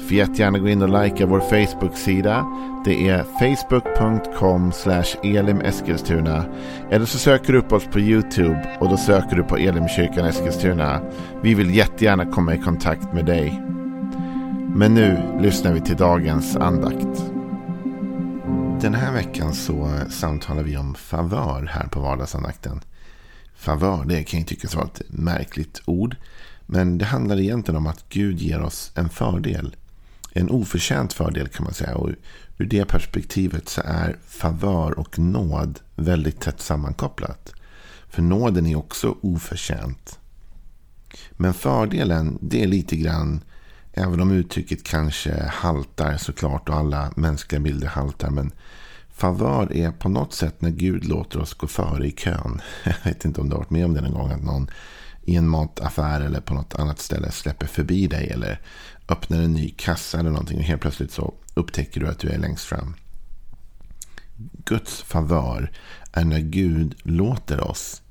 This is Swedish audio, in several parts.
Får jättegärna gå in och likea vår Facebook-sida. Det är facebook.com elimeskilstuna. Eller så söker du upp oss på YouTube och då söker du på Elimkyrkan Eskilstuna. Vi vill jättegärna komma i kontakt med dig. Men nu lyssnar vi till dagens andakt. Den här veckan så eh, samtalar vi om favör här på vardagsandakten. Favör, det kan ju tyckas vara ett märkligt ord. Men det handlar egentligen om att Gud ger oss en fördel en oförtjänt fördel kan man säga. Och ur det perspektivet så är favör och nåd väldigt tätt sammankopplat. För nåden är också oförtjänt. Men fördelen, det är lite grann, även om uttrycket kanske haltar såklart och alla mänskliga bilder haltar. Men favör är på något sätt när Gud låter oss gå före i kön. Jag vet inte om du har varit med om det någon gång. Att någon i en mataffär eller på något annat ställe släpper förbi dig. Eller öppnar en ny kassa eller någonting och helt plötsligt så upptäcker du att du är längst fram. Guds favör är när Gud låter oss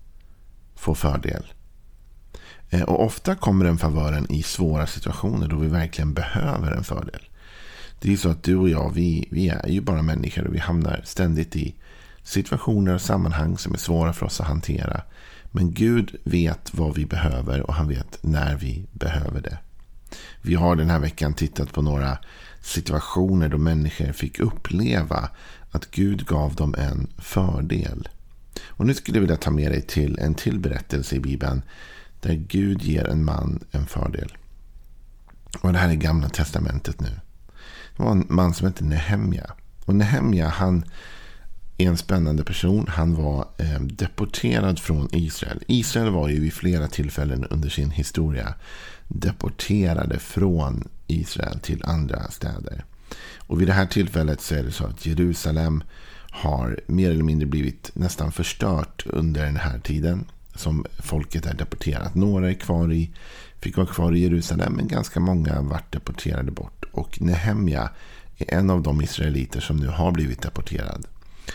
få fördel. Eh, och ofta kommer den favören i svåra situationer då vi verkligen behöver en fördel. Det är så att du och jag, vi, vi är ju bara människor och vi hamnar ständigt i situationer och sammanhang som är svåra för oss att hantera. Men Gud vet vad vi behöver och han vet när vi behöver det. Vi har den här veckan tittat på några situationer då människor fick uppleva att Gud gav dem en fördel. Och nu skulle jag vilja ta med dig till en till berättelse i Bibeln där Gud ger en man en fördel. Och det här är gamla testamentet nu. Det var en man som hette Nehemja. Och Nehemja han en spännande person. Han var eh, deporterad från Israel. Israel var ju vid flera tillfällen under sin historia deporterade från Israel till andra städer. Och vid det här tillfället så är det så att Jerusalem har mer eller mindre blivit nästan förstört under den här tiden som folket är deporterat. Några är kvar i, fick vara kvar i Jerusalem men ganska många vart deporterade bort. Och Nehemja är en av de israeliter som nu har blivit deporterad.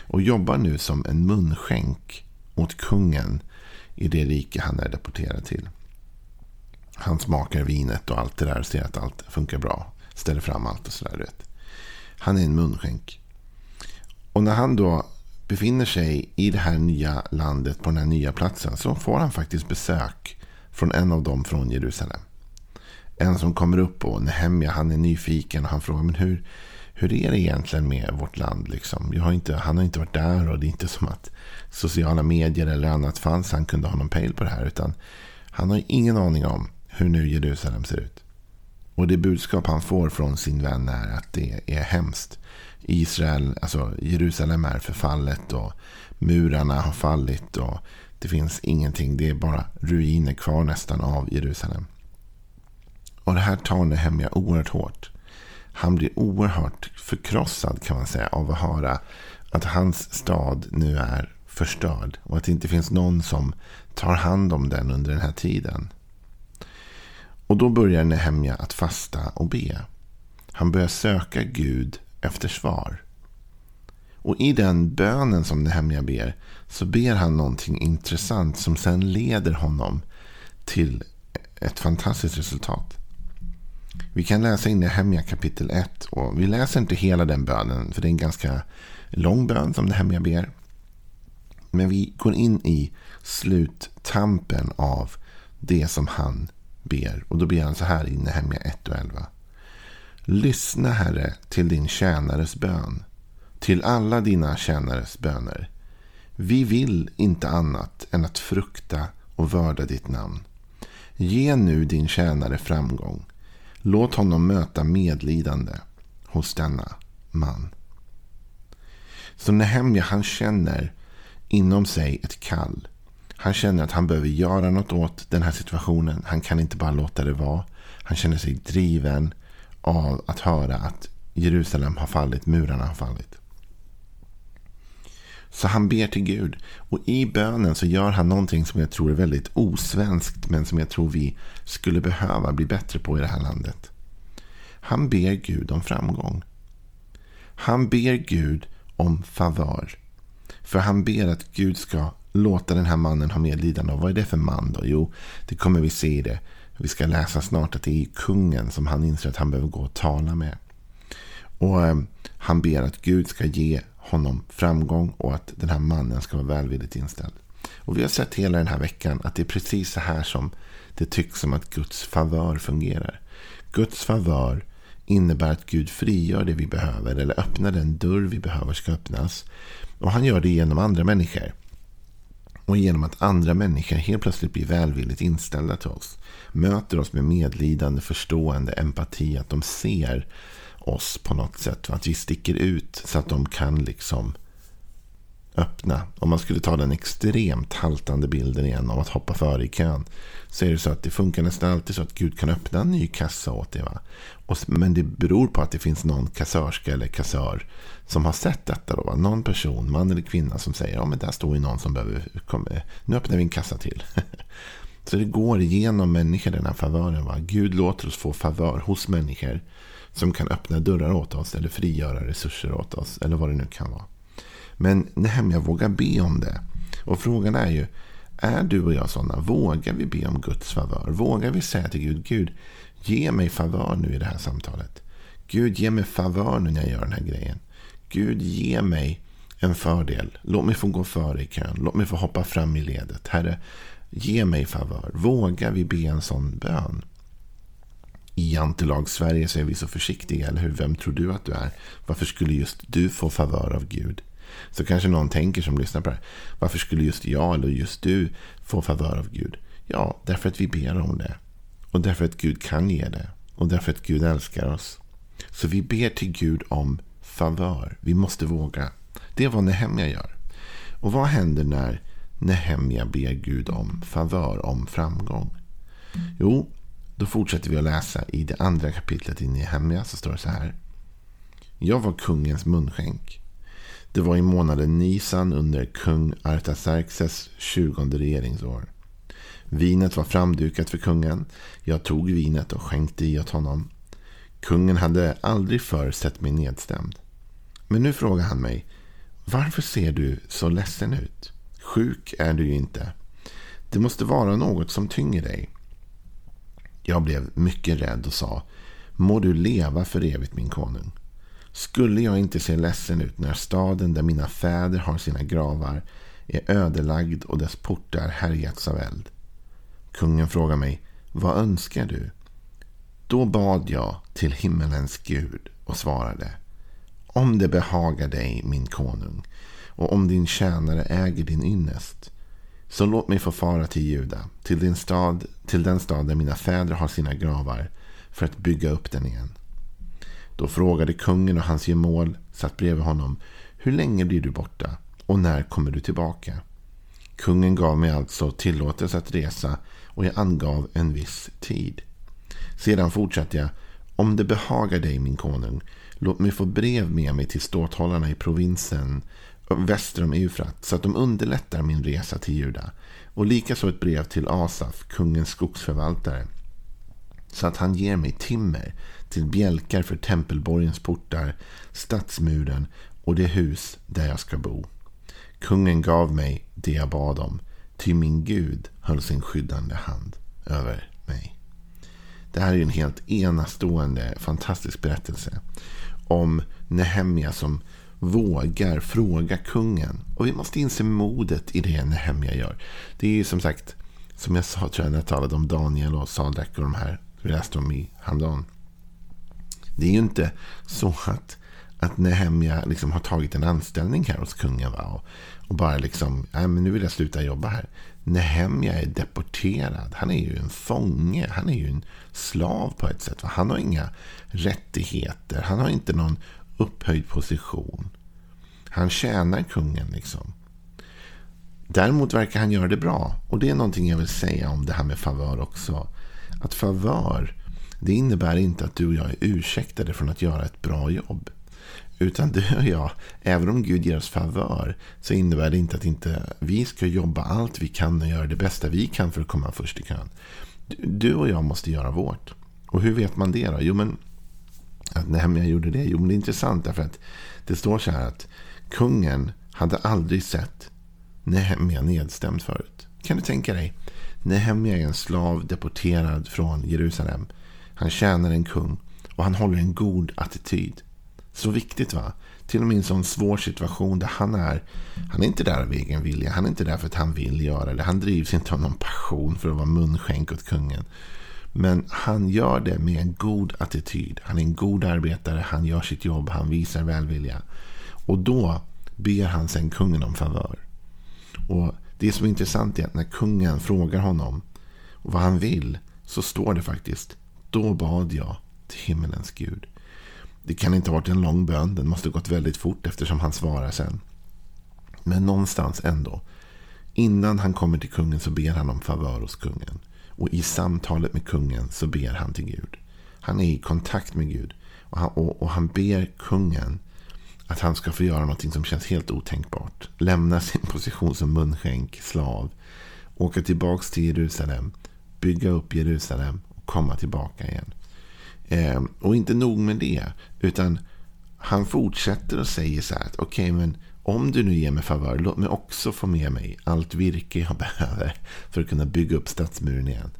Och jobbar nu som en munskänk åt kungen i det rike han är deporterad till. Han smakar vinet och allt det där och ser att allt funkar bra. Ställer fram allt och sådär. Han är en munskänk. Och när han då befinner sig i det här nya landet på den här nya platsen så får han faktiskt besök från en av dem från Jerusalem. En som kommer upp och Nehemja han är nyfiken och han frågar men hur, hur är det egentligen med vårt land? Liksom? Jag har inte, han har inte varit där och det är inte som att sociala medier eller annat fanns. Han kunde ha någon pejl på det här. utan Han har ingen aning om hur nu Jerusalem ser ut. Och det budskap han får från sin vän är att det är hemskt. Israel, alltså Jerusalem är förfallet och murarna har fallit och det finns ingenting. Det är bara ruiner kvar nästan av Jerusalem. Och det här tar Nehemja oerhört hårt. Han blir oerhört förkrossad kan man säga av att höra att hans stad nu är förstörd. Och att det inte finns någon som tar hand om den under den här tiden. Och då börjar Nehemja att fasta och be. Han börjar söka Gud efter svar. Och i den bönen som Nehemja ber så ber han någonting intressant som sen leder honom till ett fantastiskt resultat. Vi kan läsa in Nehemja kapitel 1 och vi läser inte hela den bönen för det är en ganska lång bön som Nehemja ber. Men vi går in i sluttampen av det som han ber. Och då ber han så här i Nehemja 1 och 11. Lyssna, Herre, till din tjänares bön, till alla dina tjänares böner. Vi vill inte annat än att frukta och vörda ditt namn. Ge nu din tjänare framgång. Låt honom möta medlidande hos denna man. Så Nehemja han känner inom sig ett kall han känner att han behöver göra något åt den här situationen. Han kan inte bara låta det vara. Han känner sig driven av att höra att Jerusalem har fallit, murarna har fallit. Så han ber till Gud. Och i bönen så gör han någonting som jag tror är väldigt osvenskt. Men som jag tror vi skulle behöva bli bättre på i det här landet. Han ber Gud om framgång. Han ber Gud om favör. För han ber att Gud ska låta den här mannen ha medlidande. Och vad är det för man då? Jo, det kommer vi se i det. Vi ska läsa snart att det är kungen som han inser att han behöver gå och tala med. Och eh, han ber att Gud ska ge honom framgång och att den här mannen ska vara välvilligt inställd. Och vi har sett hela den här veckan att det är precis så här som det tycks som att Guds favör fungerar. Guds favör innebär att Gud frigör det vi behöver eller öppnar den dörr vi behöver ska öppnas. Och han gör det genom andra människor. Och genom att andra människor helt plötsligt blir välvilligt inställda till oss. Möter oss med medlidande, förstående, empati. Att de ser oss på något sätt. Att vi sticker ut så att de kan liksom öppna. Om man skulle ta den extremt haltande bilden igen Om att hoppa före i kön. Så är det så att det funkar nästan alltid så att Gud kan öppna en ny kassa åt dig. Va? Och, men det beror på att det finns någon kassörska eller kassör som har sett detta. Då, va? Någon person, man eller kvinna som säger ja där står ju någon som behöver, kom, eh, nu öppnar vi en kassa till. så det går igenom människor den här favören. Va? Gud låter oss få favör hos människor som kan öppna dörrar åt oss eller frigöra resurser åt oss. Eller vad det nu kan vara. Men det här med att våga be om det. Och frågan är ju, är du och jag sådana? Vågar vi be om Guds favör? Vågar vi säga till Gud, Gud, ge mig favör nu i det här samtalet. Gud, ge mig favör nu när jag gör den här grejen. Gud, ge mig en fördel. Låt mig få gå före i kön. Låt mig få hoppa fram i ledet. Herre, ge mig favör. Vågar vi be en sån bön? I Jantelag-Sverige så är vi så försiktiga, eller hur? Vem tror du att du är? Varför skulle just du få favör av Gud? Så kanske någon tänker som lyssnar på det här. Varför skulle just jag eller just du få favör av Gud? Ja, därför att vi ber om det. Och därför att Gud kan ge det. Och därför att Gud älskar oss. Så vi ber till Gud om favör. Vi måste våga. Det är vad Nehemja gör. Och vad händer när Nehemja ber Gud om favör, om framgång? Jo, då fortsätter vi att läsa i det andra kapitlet i Nehemja. Så står det så här. Jag var kungens munskänk. Det var i månaden Nisan under kung Artaxerxes tjugonde regeringsår. Vinet var framdukat för kungen. Jag tog vinet och skänkte i åt honom. Kungen hade aldrig förr sett mig nedstämd. Men nu frågar han mig. Varför ser du så ledsen ut? Sjuk är du ju inte. Det måste vara något som tynger dig. Jag blev mycket rädd och sa. Må du leva för evigt min konung. Skulle jag inte se ledsen ut när staden där mina fäder har sina gravar är ödelagd och dess portar härjats av eld? Kungen frågar mig, vad önskar du? Då bad jag till himmelens Gud och svarade, om det behagar dig, min konung, och om din tjänare äger din ynnest, så låt mig få fara till Juda, till, din stad, till den stad där mina fäder har sina gravar, för att bygga upp den igen. Då frågade kungen och hans gemål satt bredvid honom. Hur länge blir du borta? Och när kommer du tillbaka? Kungen gav mig alltså tillåtelse att resa och jag angav en viss tid. Sedan fortsatte jag. Om det behagar dig, min konung, låt mig få brev med mig till ståthållarna i provinsen väster om Eufrat så att de underlättar min resa till Juda. Och likaså ett brev till Asaf, kungens skogsförvaltare, så att han ger mig timmer till bjälkar för tempelborgens portar, stadsmuren och det hus där jag ska bo. Kungen gav mig det jag bad om, ty min Gud höll sin skyddande hand över mig. Det här är en helt enastående, fantastisk berättelse om Nehemja som vågar fråga kungen. Och vi måste inse modet i det Nehemja gör. Det är ju som sagt, som jag sa tror jag när jag talade om Daniel och Sadrak och de här vi läste om i häromdagen. Det är ju inte så att, att Nehemja liksom har tagit en anställning här hos kungen. Va? Och, och bara liksom, nej men nu vill jag sluta jobba här. Nehemja är deporterad. Han är ju en fånge. Han är ju en slav på ett sätt. Va? Han har inga rättigheter. Han har inte någon upphöjd position. Han tjänar kungen liksom. Däremot verkar han göra det bra. Och det är någonting jag vill säga om det här med favör också. Att favör, det innebär inte att du och jag är ursäktade från att göra ett bra jobb. Utan du och jag, även om Gud ger oss favör, så innebär det inte att inte vi ska jobba allt vi kan och göra det bästa vi kan för att komma först i kön. Du och jag måste göra vårt. Och hur vet man det då? Jo, men att Nehemja gjorde det? Jo, men det är intressant därför att det står så här att kungen hade aldrig sett Nehemja nedstämd förut. Kan du tänka dig? Nehemja är en slav deporterad från Jerusalem. Han tjänar en kung och han håller en god attityd. Så viktigt va? Till och med i en sån svår situation där han är. Han är inte där av egen vilja. Han är inte där för att han vill göra det. Han drivs inte av någon passion för att vara munskänk åt kungen. Men han gör det med en god attityd. Han är en god arbetare. Han gör sitt jobb. Han visar välvilja. Och då ber han sen kungen om favör. Och det som är intressant är att när kungen frågar honom vad han vill så står det faktiskt då bad jag till himmelens Gud. Det kan inte ha varit en lång bön. Den måste ha gått väldigt fort eftersom han svarar sen. Men någonstans ändå. Innan han kommer till kungen så ber han om favör hos kungen. Och i samtalet med kungen så ber han till Gud. Han är i kontakt med Gud. Och han, och, och han ber kungen att han ska få göra någonting som känns helt otänkbart. Lämna sin position som munskänk, slav. Åka tillbaka till Jerusalem. Bygga upp Jerusalem och komma tillbaka igen. Eh, och inte nog med det. Utan han fortsätter och säger så här. Okej, okay, men om du nu ger mig favör. Låt mig också få med mig allt virke jag behöver. För att kunna bygga upp stadsmuren igen.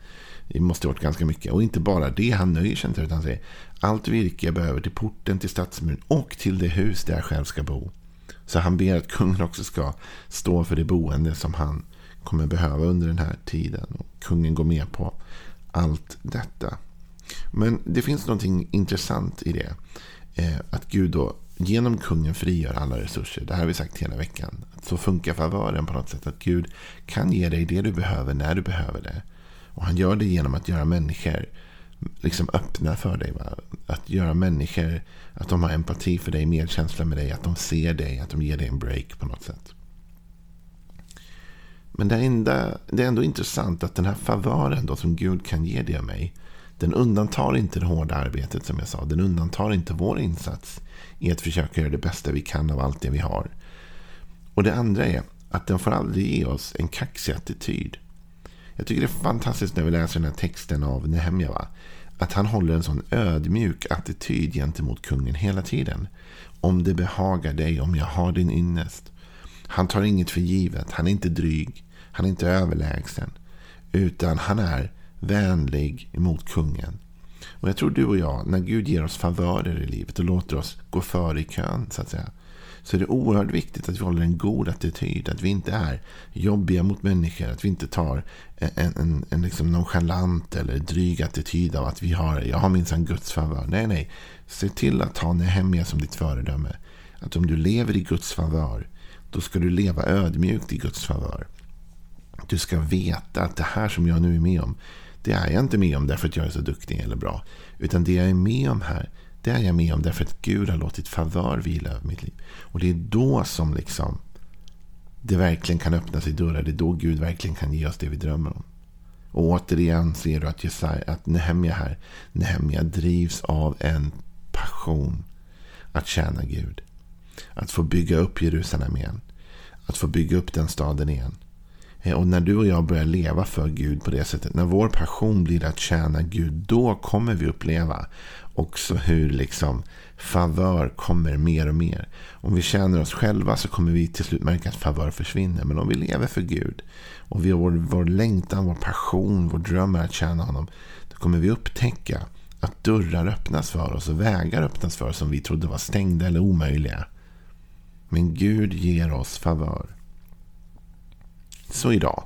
Det måste ha varit ganska mycket. Och inte bara det. Han nöjer sig inte. Utan säger. Allt virke jag behöver till porten, till stadsmuren. Och till det hus där jag själv ska bo. Så han ber att kungen också ska stå för det boende som han kommer behöva under den här tiden. Och kungen går med på allt detta. Men det finns någonting intressant i det. Eh, att Gud då genom kungen frigör alla resurser. Det här har vi sagt hela veckan. Så funkar favören på något sätt. Att Gud kan ge dig det du behöver när du behöver det. Och han gör det genom att göra människor liksom öppna för dig. Va? Att göra människor, att de har empati för dig, medkänsla med dig, att de ser dig, att de ger dig en break på något sätt. Men det är, ändå, det är ändå intressant att den här favören då som Gud kan ge dig och mig den undantar inte det hårda arbetet som jag sa. Den undantar inte vår insats i att försöka göra det bästa vi kan av allt det vi har. Och det andra är att den får aldrig ge oss en kaxig attityd. Jag tycker det är fantastiskt när vi läser den här texten av Nehemja. Att han håller en sån ödmjuk attityd gentemot kungen hela tiden. Om det behagar dig, om jag har din ynnest. Han tar inget för givet. Han är inte dryg. Han är inte överlägsen. Utan han är vänlig emot kungen. Och jag tror du och jag, när Gud ger oss favörer i livet och låter oss gå före i kön, så att säga. Så är det oerhört viktigt att vi håller en god attityd. Att vi inte är jobbiga mot människor. Att vi inte tar en, en, en liksom nonchalant eller dryg attityd av att vi har, jag har minsann Guds favör. Nej, nej. Se till att ta Nehemja som ditt föredöme. Att om du lever i Guds favör, då ska du leva ödmjukt i Guds favör. Du ska veta att det här som jag nu är med om, det är jag inte med om därför att jag är så duktig eller bra. Utan det jag är med om här, det är jag med om därför att Gud har låtit favör vila över mitt liv. Och det är då som liksom det verkligen kan öppna sig dörrar. Det är då Gud verkligen kan ge oss det vi drömmer om. Och återigen ser du att, Jesaja, att Nehemja här, Nehemja drivs av en passion att tjäna Gud. Att få bygga upp Jerusalem igen. Att få bygga upp den staden igen. Eh, och när du och jag börjar leva för Gud på det sättet, när vår passion blir att tjäna Gud, då kommer vi uppleva också hur liksom favör kommer mer och mer. Om vi tjänar oss själva så kommer vi till slut märka att favör försvinner. Men om vi lever för Gud och vi har vår, vår längtan, vår passion, vår dröm är att tjäna honom, då kommer vi upptäcka att dörrar öppnas för oss och vägar öppnas för oss som vi trodde var stängda eller omöjliga. Men Gud ger oss favör. Så idag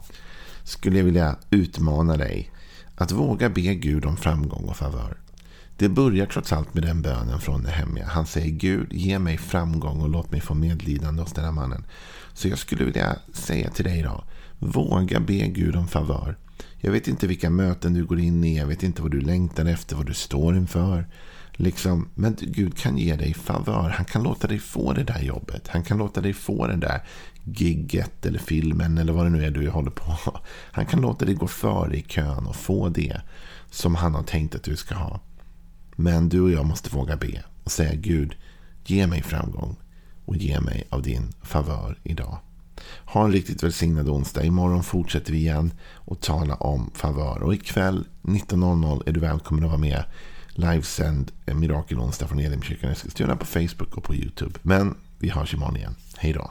skulle jag vilja utmana dig att våga be Gud om framgång och favör. Det börjar trots allt med den bönen från Nehemja. Han säger Gud, ge mig framgång och låt mig få medlidande hos den här mannen. Så jag skulle vilja säga till dig idag, våga be Gud om favör. Jag vet inte vilka möten du går in i, jag vet inte vad du längtar efter, vad du står inför. Liksom, men Gud kan ge dig favör. Han kan låta dig få det där jobbet. Han kan låta dig få det där gigget eller filmen eller vad det nu är du håller på. Han kan låta dig gå före i kön och få det som han har tänkt att du ska ha. Men du och jag måste våga be och säga Gud, Ge mig framgång och ge mig av din favör idag. Ha en riktigt välsignad onsdag. Imorgon fortsätter vi igen och tala om favör. Och ikväll 19.00 är du välkommen att vara med. Livesänd eh, Mirakelonsdag från Elimkyrkan Eskilstuna på Facebook och på YouTube. Men vi hörs imorgon igen. Hej då.